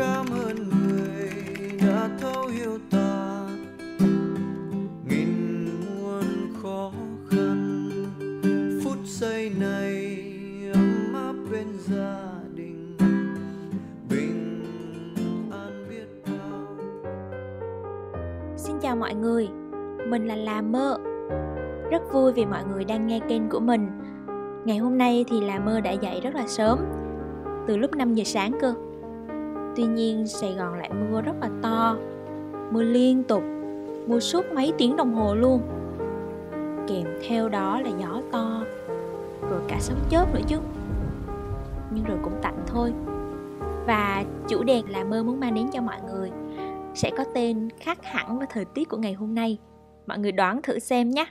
cảm ơn người đã thấu hiểu ta. Nghìn muôn khó khăn phút giây này ấm áp bên gia đình. Bình an biết bao. Xin chào mọi người, mình là Là Mơ. Rất vui vì mọi người đang nghe kênh của mình. Ngày hôm nay thì Là Mơ đã dậy rất là sớm Từ lúc 5 giờ sáng cơ. Tuy nhiên, Sài Gòn lại mưa rất là to. Mưa liên tục, Mưa suốt mấy tiếng đồng hồ luôn. Kèm theo đó là gió to, Rồi cả sấm chớp nữa chứ. Nhưng rồi cũng tạnh thôi. Và chủ đề là mơ muốn mang đến cho mọi người Sẽ có tên khác hẳn với thời tiết của ngày hôm nay. Mọi người đoán thử xem nhé.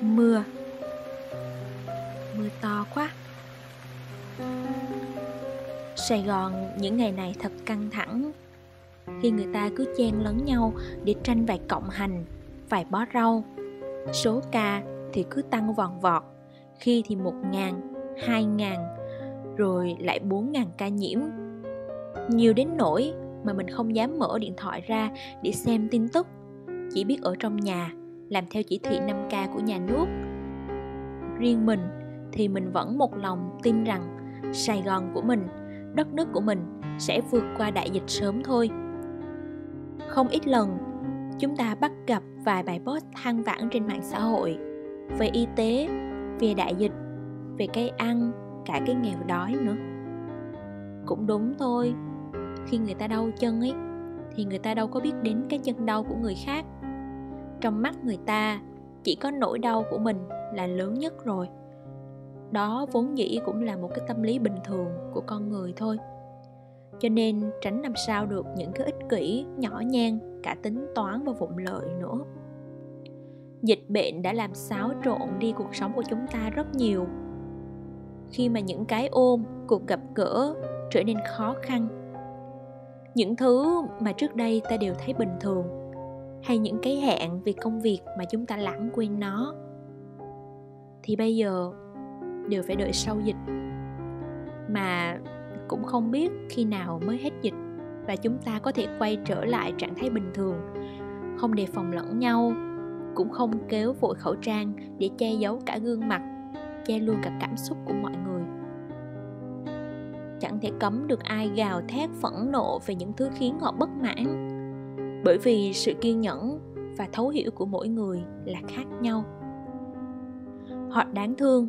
Mưa. Mưa to quá. Sài Gòn những ngày này thật căng thẳng. Khi người ta cứ chen lấn nhau để tranh vài cọng hành, vài bó rau Số ca thì cứ tăng vòn vọt Khi thì một ngàn, hai ngàn, rồi lại bốn ngàn ca nhiễm. Nhiều đến nỗi mà mình không dám mở điện thoại ra để xem tin tức Chỉ biết ở trong nhà làm theo chỉ thị 5K của nhà nước. Riêng mình thì mình vẫn một lòng tin rằng Sài Gòn của mình đất nước của mình sẽ vượt qua đại dịch sớm thôi. Không ít lần, chúng ta bắt gặp vài bài post than vãn trên mạng xã hội về y tế, về đại dịch, về cây ăn, cả cái nghèo đói nữa. Cũng đúng thôi, khi người ta đau chân ấy thì người ta đâu có biết đến cái chân đau của người khác. Trong mắt người ta, chỉ có nỗi đau của mình là lớn nhất rồi đó vốn dĩ cũng là một cái tâm lý bình thường của con người thôi. Cho nên tránh làm sao được những cái ích kỷ nhỏ nhen cả tính toán và vụng lợi nữa. Dịch bệnh đã làm xáo trộn đi cuộc sống của chúng ta rất nhiều. Khi mà những cái ôm, cuộc gặp gỡ trở nên khó khăn. Những thứ mà trước đây ta đều thấy bình thường, hay những cái hẹn vì công việc mà chúng ta lãng quên nó. Thì bây giờ đều phải đợi sau dịch. Mà cũng không biết khi nào mới hết dịch và chúng ta có thể quay trở lại trạng thái bình thường, không đề phòng lẫn nhau, cũng không kéo vội khẩu trang để che giấu cả gương mặt, che luôn cả cảm xúc của mọi người. Chẳng thể cấm được ai gào thét, phẫn nộ về những thứ khiến họ bất mãn, bởi vì sự kiên nhẫn và thấu hiểu của mỗi người là khác nhau. Họ đáng thương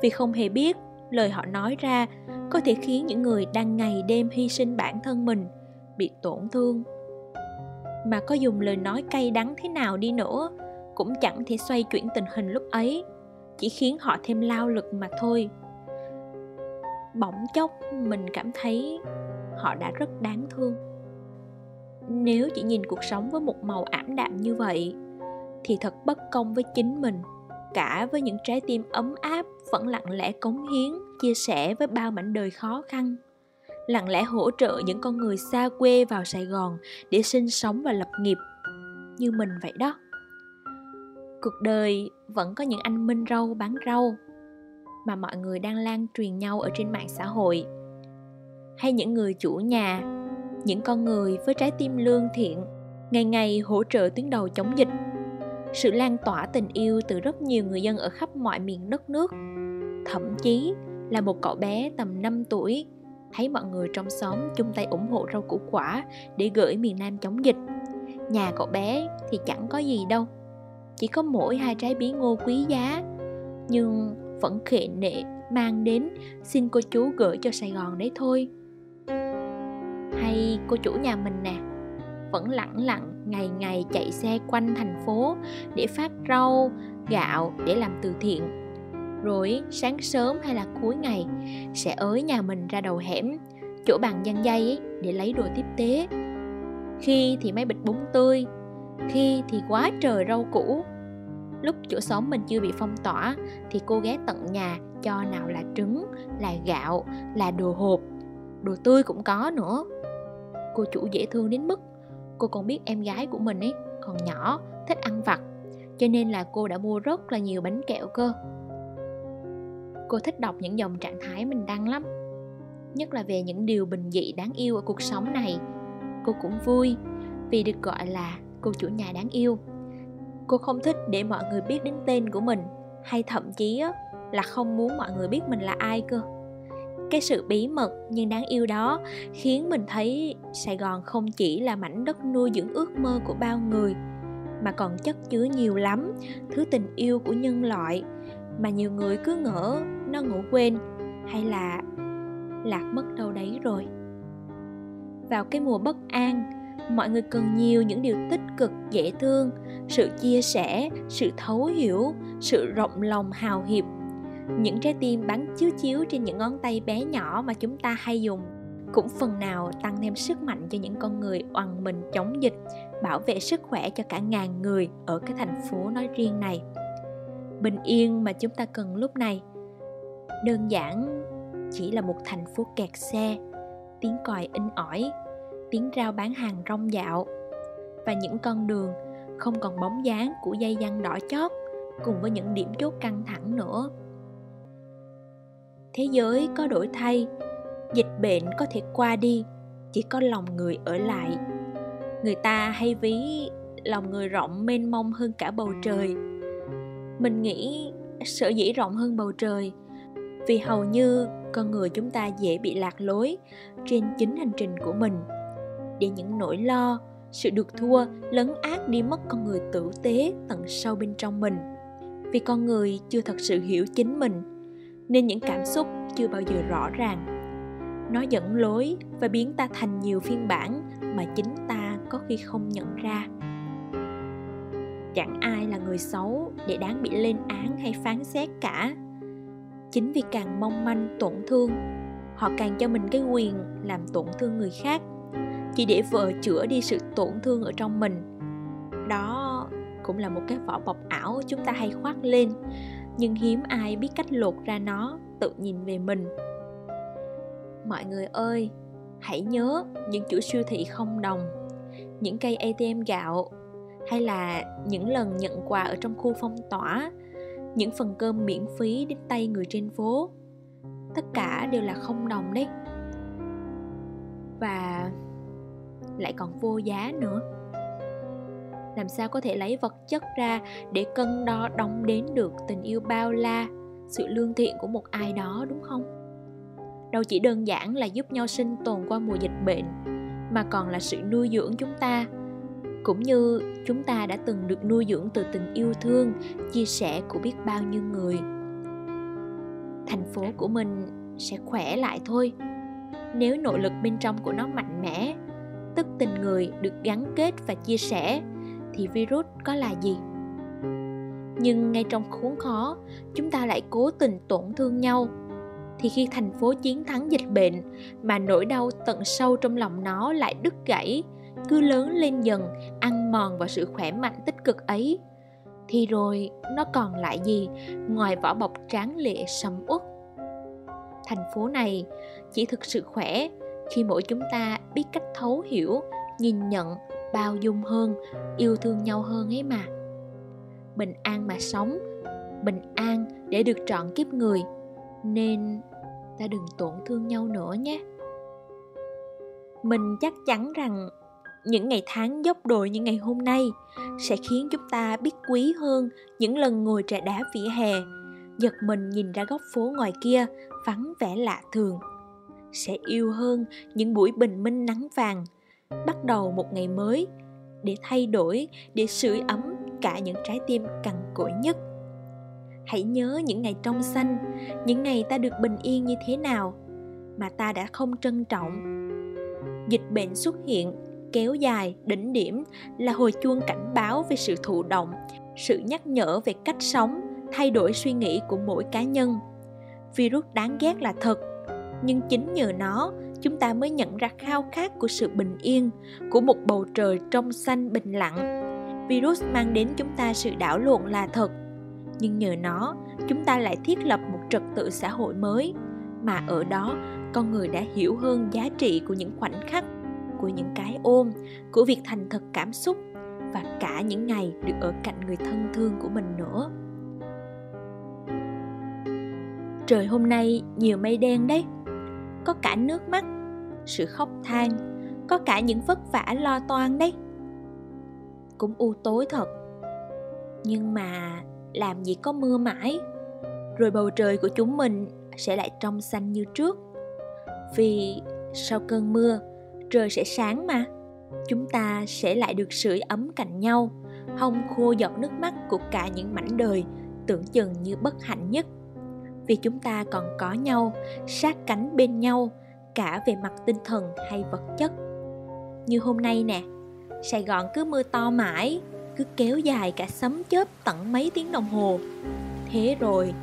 vì không hề biết lời họ nói ra có thể khiến những người đang ngày đêm hy sinh bản thân mình bị tổn thương. Mà có dùng lời nói cay đắng thế nào đi nữa cũng chẳng thể xoay chuyển tình hình lúc ấy, chỉ khiến họ thêm lao lực mà thôi. Bỗng chốc mình cảm thấy họ đã rất đáng thương. Nếu chỉ nhìn cuộc sống với một màu ảm đạm như vậy thì thật bất công với chính mình cả với những trái tim ấm áp, vẫn lặng lẽ cống hiến, chia sẻ với bao mảnh đời khó khăn. Lặng lẽ hỗ trợ những con người xa quê vào sài gòn để sinh sống và lập nghiệp như mình vậy đó. Cuộc đời vẫn có những anh minh râu bán rau mà mọi người đang lan truyền nhau ở trên mạng xã hội. Hay những người chủ nhà, những con người với trái tim lương thiện, ngày ngày hỗ trợ tuyến đầu chống dịch sự lan tỏa tình yêu từ rất nhiều người dân ở khắp mọi miền đất nước. Thậm chí là một cậu bé tầm 5 tuổi thấy mọi người trong xóm chung tay ủng hộ rau củ quả để gửi miền Nam chống dịch. Nhà cậu bé thì chẳng có gì đâu, chỉ có mỗi hai trái bí ngô quý giá, nhưng vẫn khệ nệ mang đến xin cô chú gửi cho Sài Gòn đấy thôi. Hay cô chủ nhà mình nè, vẫn lặng lặng ngày ngày chạy xe quanh thành phố để phát rau, gạo để làm từ thiện. Rồi sáng sớm hay là cuối ngày sẽ ới nhà mình ra đầu hẻm, chỗ bàn dân dây ấy, để lấy đồ tiếp tế. Khi thì mấy bịch bún tươi, khi thì quá trời rau củ. Lúc chỗ xóm mình chưa bị phong tỏa thì cô ghé tận nhà cho nào là trứng, là gạo, là đồ hộp, đồ tươi cũng có nữa. Cô chủ dễ thương đến mức cô còn biết em gái của mình ấy, còn nhỏ, thích ăn vặt. Cho nên là cô đã mua rất là nhiều bánh kẹo cơ. Cô thích đọc những dòng trạng thái mình đăng lắm, nhất là về những điều bình dị đáng yêu ở cuộc sống này. Cô cũng vui vì được gọi là cô chủ nhà đáng yêu. Cô không thích để mọi người biết đến tên của mình, hay thậm chí là không muốn mọi người biết mình là ai cơ cái sự bí mật nhưng đáng yêu đó khiến mình thấy sài gòn không chỉ là mảnh đất nuôi dưỡng ước mơ của bao người, mà còn chất chứa nhiều lắm thứ tình yêu của nhân loại mà nhiều người cứ ngỡ nó ngủ quên hay là lạc mất đâu đấy rồi. Vào cái mùa bất an, mọi người cần nhiều những điều tích cực, dễ thương, sự chia sẻ, sự thấu hiểu, sự rộng lòng, hào hiệp những trái tim bắn chiếu chiếu trên những ngón tay bé nhỏ mà chúng ta hay dùng cũng phần nào tăng thêm sức mạnh cho những con người oằn mình chống dịch, bảo vệ sức khỏe cho cả ngàn người ở cái thành phố nói riêng này. Bình yên mà chúng ta cần lúc này. Đơn giản chỉ là một thành phố kẹt xe, tiếng còi in ỏi, tiếng rao bán hàng rong dạo và những con đường không còn bóng dáng của dây dăng đỏ chót cùng với những điểm chốt căng thẳng nữa thế giới có đổi thay, dịch bệnh có thể qua đi, chỉ có lòng người ở lại. Người ta hay ví lòng người rộng mênh mông hơn cả bầu trời. Mình nghĩ sở dĩ rộng hơn bầu trời, vì hầu như con người chúng ta dễ bị lạc lối trên chính hành trình của mình, để những nỗi lo, sự được thua, lấn át đi mất con người tử tế tận sâu bên trong mình. Vì con người chưa thật sự hiểu chính mình nên những cảm xúc chưa bao giờ rõ ràng. Nó dẫn lối và biến ta thành nhiều phiên bản mà chính ta có khi không nhận ra. Chẳng ai là người xấu để đáng bị lên án hay phán xét cả. Chính vì càng mong manh, tổn thương, họ càng cho mình cái quyền làm tổn thương người khác, chỉ để vợ chữa đi sự tổn thương ở trong mình. Đó cũng là một cái vỏ bọc ảo chúng ta hay khoác lên nhưng hiếm ai biết cách lột ra nó, tự nhìn về mình. Mọi người ơi, hãy nhớ những chuỗi siêu thị không đồng, những cây atm gạo, hay là những lần nhận quà ở trong khu phong tỏa, những phần cơm miễn phí đến tay người trên phố. Tất cả đều là không đồng đấy. Và lại còn vô giá nữa làm sao có thể lấy vật chất ra để cân đo đong đến được tình yêu bao la, sự lương thiện của một ai đó, đúng không? Đâu chỉ đơn giản là giúp nhau sinh tồn qua mùa dịch bệnh, mà còn là sự nuôi dưỡng chúng ta. Cũng như chúng ta đã từng được nuôi dưỡng từ tình yêu thương, chia sẻ của biết bao nhiêu người. Thành phố của mình sẽ khỏe lại thôi. Nếu nội lực bên trong của nó mạnh mẽ, tức tình người được gắn kết và chia sẻ thì virus có là gì? Nhưng ngay trong khốn khó, chúng ta lại cố tình tổn thương nhau. Thì khi thành phố chiến thắng dịch bệnh mà nỗi đau tận sâu trong lòng nó lại đứt gãy, cứ lớn lên dần, ăn mòn vào sự khỏe mạnh tích cực ấy, thì rồi nó còn lại gì ngoài vỏ bọc tráng lệ sầm uất? Thành phố này chỉ thực sự khỏe khi mỗi chúng ta biết cách thấu hiểu, nhìn nhận bao dung hơn, yêu thương nhau hơn ấy mà. Bình an mà sống, bình an để được trọn kiếp người, nên ta đừng tổn thương nhau nữa nhé. Mình chắc chắn rằng những ngày tháng dốc đồi như ngày hôm nay sẽ khiến chúng ta biết quý hơn những lần ngồi trà đá vỉa hè, giật mình nhìn ra góc phố ngoài kia vắng vẻ lạ thường. Sẽ yêu hơn những buổi bình minh nắng vàng bắt đầu một ngày mới để thay đổi, để sưởi ấm cả những trái tim cằn cỗi nhất. Hãy nhớ những ngày trong xanh, những ngày ta được bình yên như thế nào mà ta đã không trân trọng. Dịch bệnh xuất hiện, kéo dài đỉnh điểm là hồi chuông cảnh báo về sự thụ động, sự nhắc nhở về cách sống, thay đổi suy nghĩ của mỗi cá nhân. Virus đáng ghét là thật, nhưng chính nhờ nó chúng ta mới nhận ra khao khát của sự bình yên, của một bầu trời trong xanh bình lặng. Virus mang đến chúng ta sự đảo lộn là thật, nhưng nhờ nó, chúng ta lại thiết lập một trật tự xã hội mới. Mà ở đó, con người đã hiểu hơn giá trị của những khoảnh khắc, của những cái ôm, của việc thành thật cảm xúc và cả những ngày được ở cạnh người thân thương của mình nữa. Trời hôm nay nhiều mây đen đấy có cả nước mắt, sự khóc than, có cả những vất vả lo toan đấy. Cũng u tối thật. Nhưng mà làm gì có mưa mãi, rồi bầu trời của chúng mình sẽ lại trong xanh như trước. Vì sau cơn mưa, trời sẽ sáng mà, chúng ta sẽ lại được sưởi ấm cạnh nhau, hong khô giọt nước mắt của cả những mảnh đời tưởng chừng như bất hạnh nhất vì chúng ta còn có nhau, sát cánh bên nhau, cả về mặt tinh thần hay vật chất. Như hôm nay nè, sài gòn cứ mưa to mãi, cứ kéo dài cả sấm chớp tận mấy tiếng đồng hồ. Thế rồi,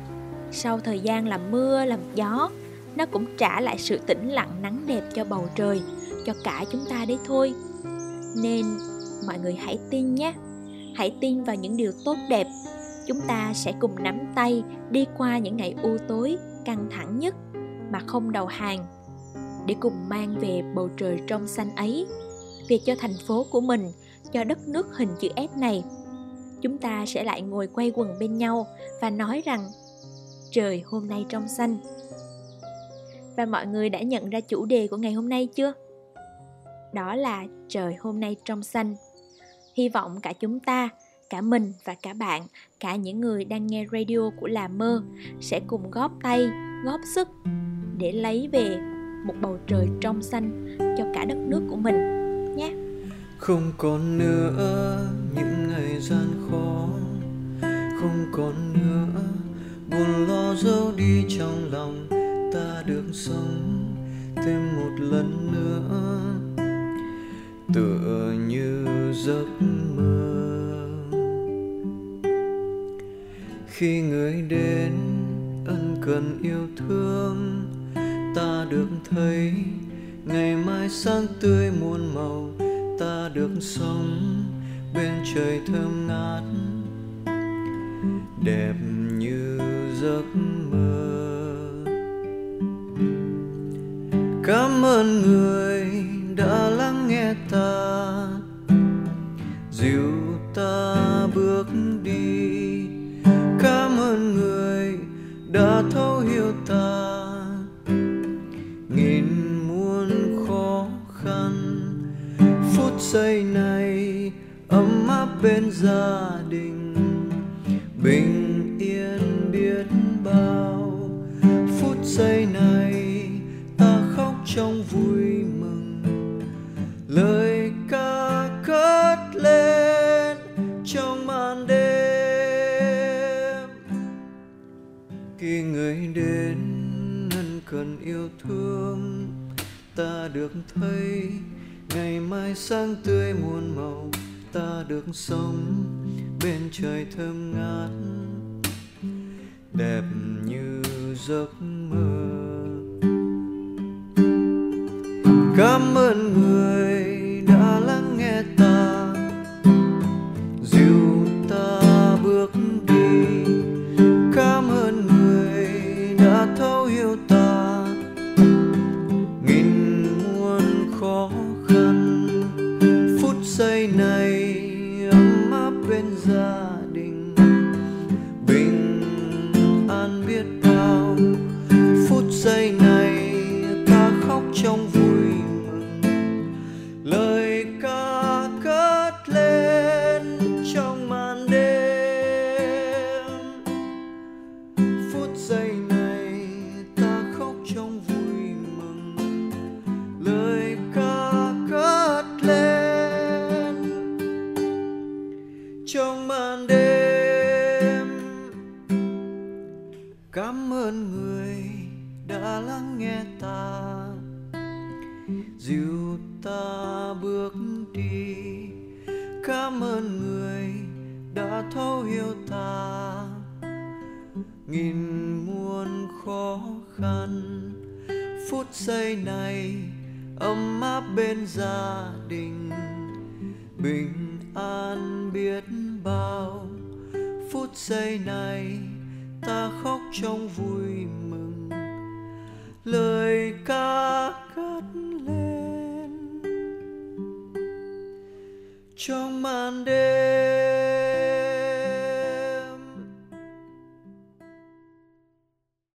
sau thời gian làm mưa, làm gió, nó cũng trả lại sự tĩnh lặng nắng đẹp cho bầu trời, cho cả chúng ta đấy thôi. Nên, mọi người hãy tin nhé. Hãy tin vào những điều tốt đẹp chúng ta sẽ cùng nắm tay đi qua những ngày u tối căng thẳng nhất mà không đầu hàng để cùng mang về bầu trời trong xanh ấy. Về cho thành phố của mình, cho đất nước hình chữ S này. Chúng ta sẽ lại ngồi quay quần bên nhau và nói rằng, trời hôm nay trong xanh. Và mọi người đã nhận ra chủ đề của ngày hôm nay chưa? Đó là trời hôm nay trong xanh. Hy vọng cả chúng ta cả mình và cả bạn, cả những người đang nghe radio của là mơ, sẽ cùng góp tay, góp sức để lấy về một bầu trời trong xanh cho cả đất nước của mình nhé. Không còn nữa những ngày gian khó, không còn nữa buồn lo dấu đi trong lòng ta được sống thêm một lần nữa. Tựa như giấc mơ khi người đến ân cần yêu thương, ta được thấy ngày mai sáng tươi muôn màu, ta được sống bên trời thơm ngát. Đẹp như giấc mơ. Cảm ơn người bên gia đình. Bình yên biết bao phút giây này, ta khóc trong vui mừng. Lời ca cất lên trong màn đêm. Khi người đến ân cần yêu thương, ta được thấy ngày mai sáng tươi muôn màu được sống bên trời thơm ngát, đẹp như giấc mơ. Cảm ơn người đã lắng nghe ta, dìu ta bước đi. Cảm ơn người đã thấu hiểu ta, nghìn muôn khó khăn phút giây này. phút giây này, ấm áp bên gia đình. Bình an biết bao phút giây này, ta khóc trong vui mừng. Lời ca cất lên trong màn đêm.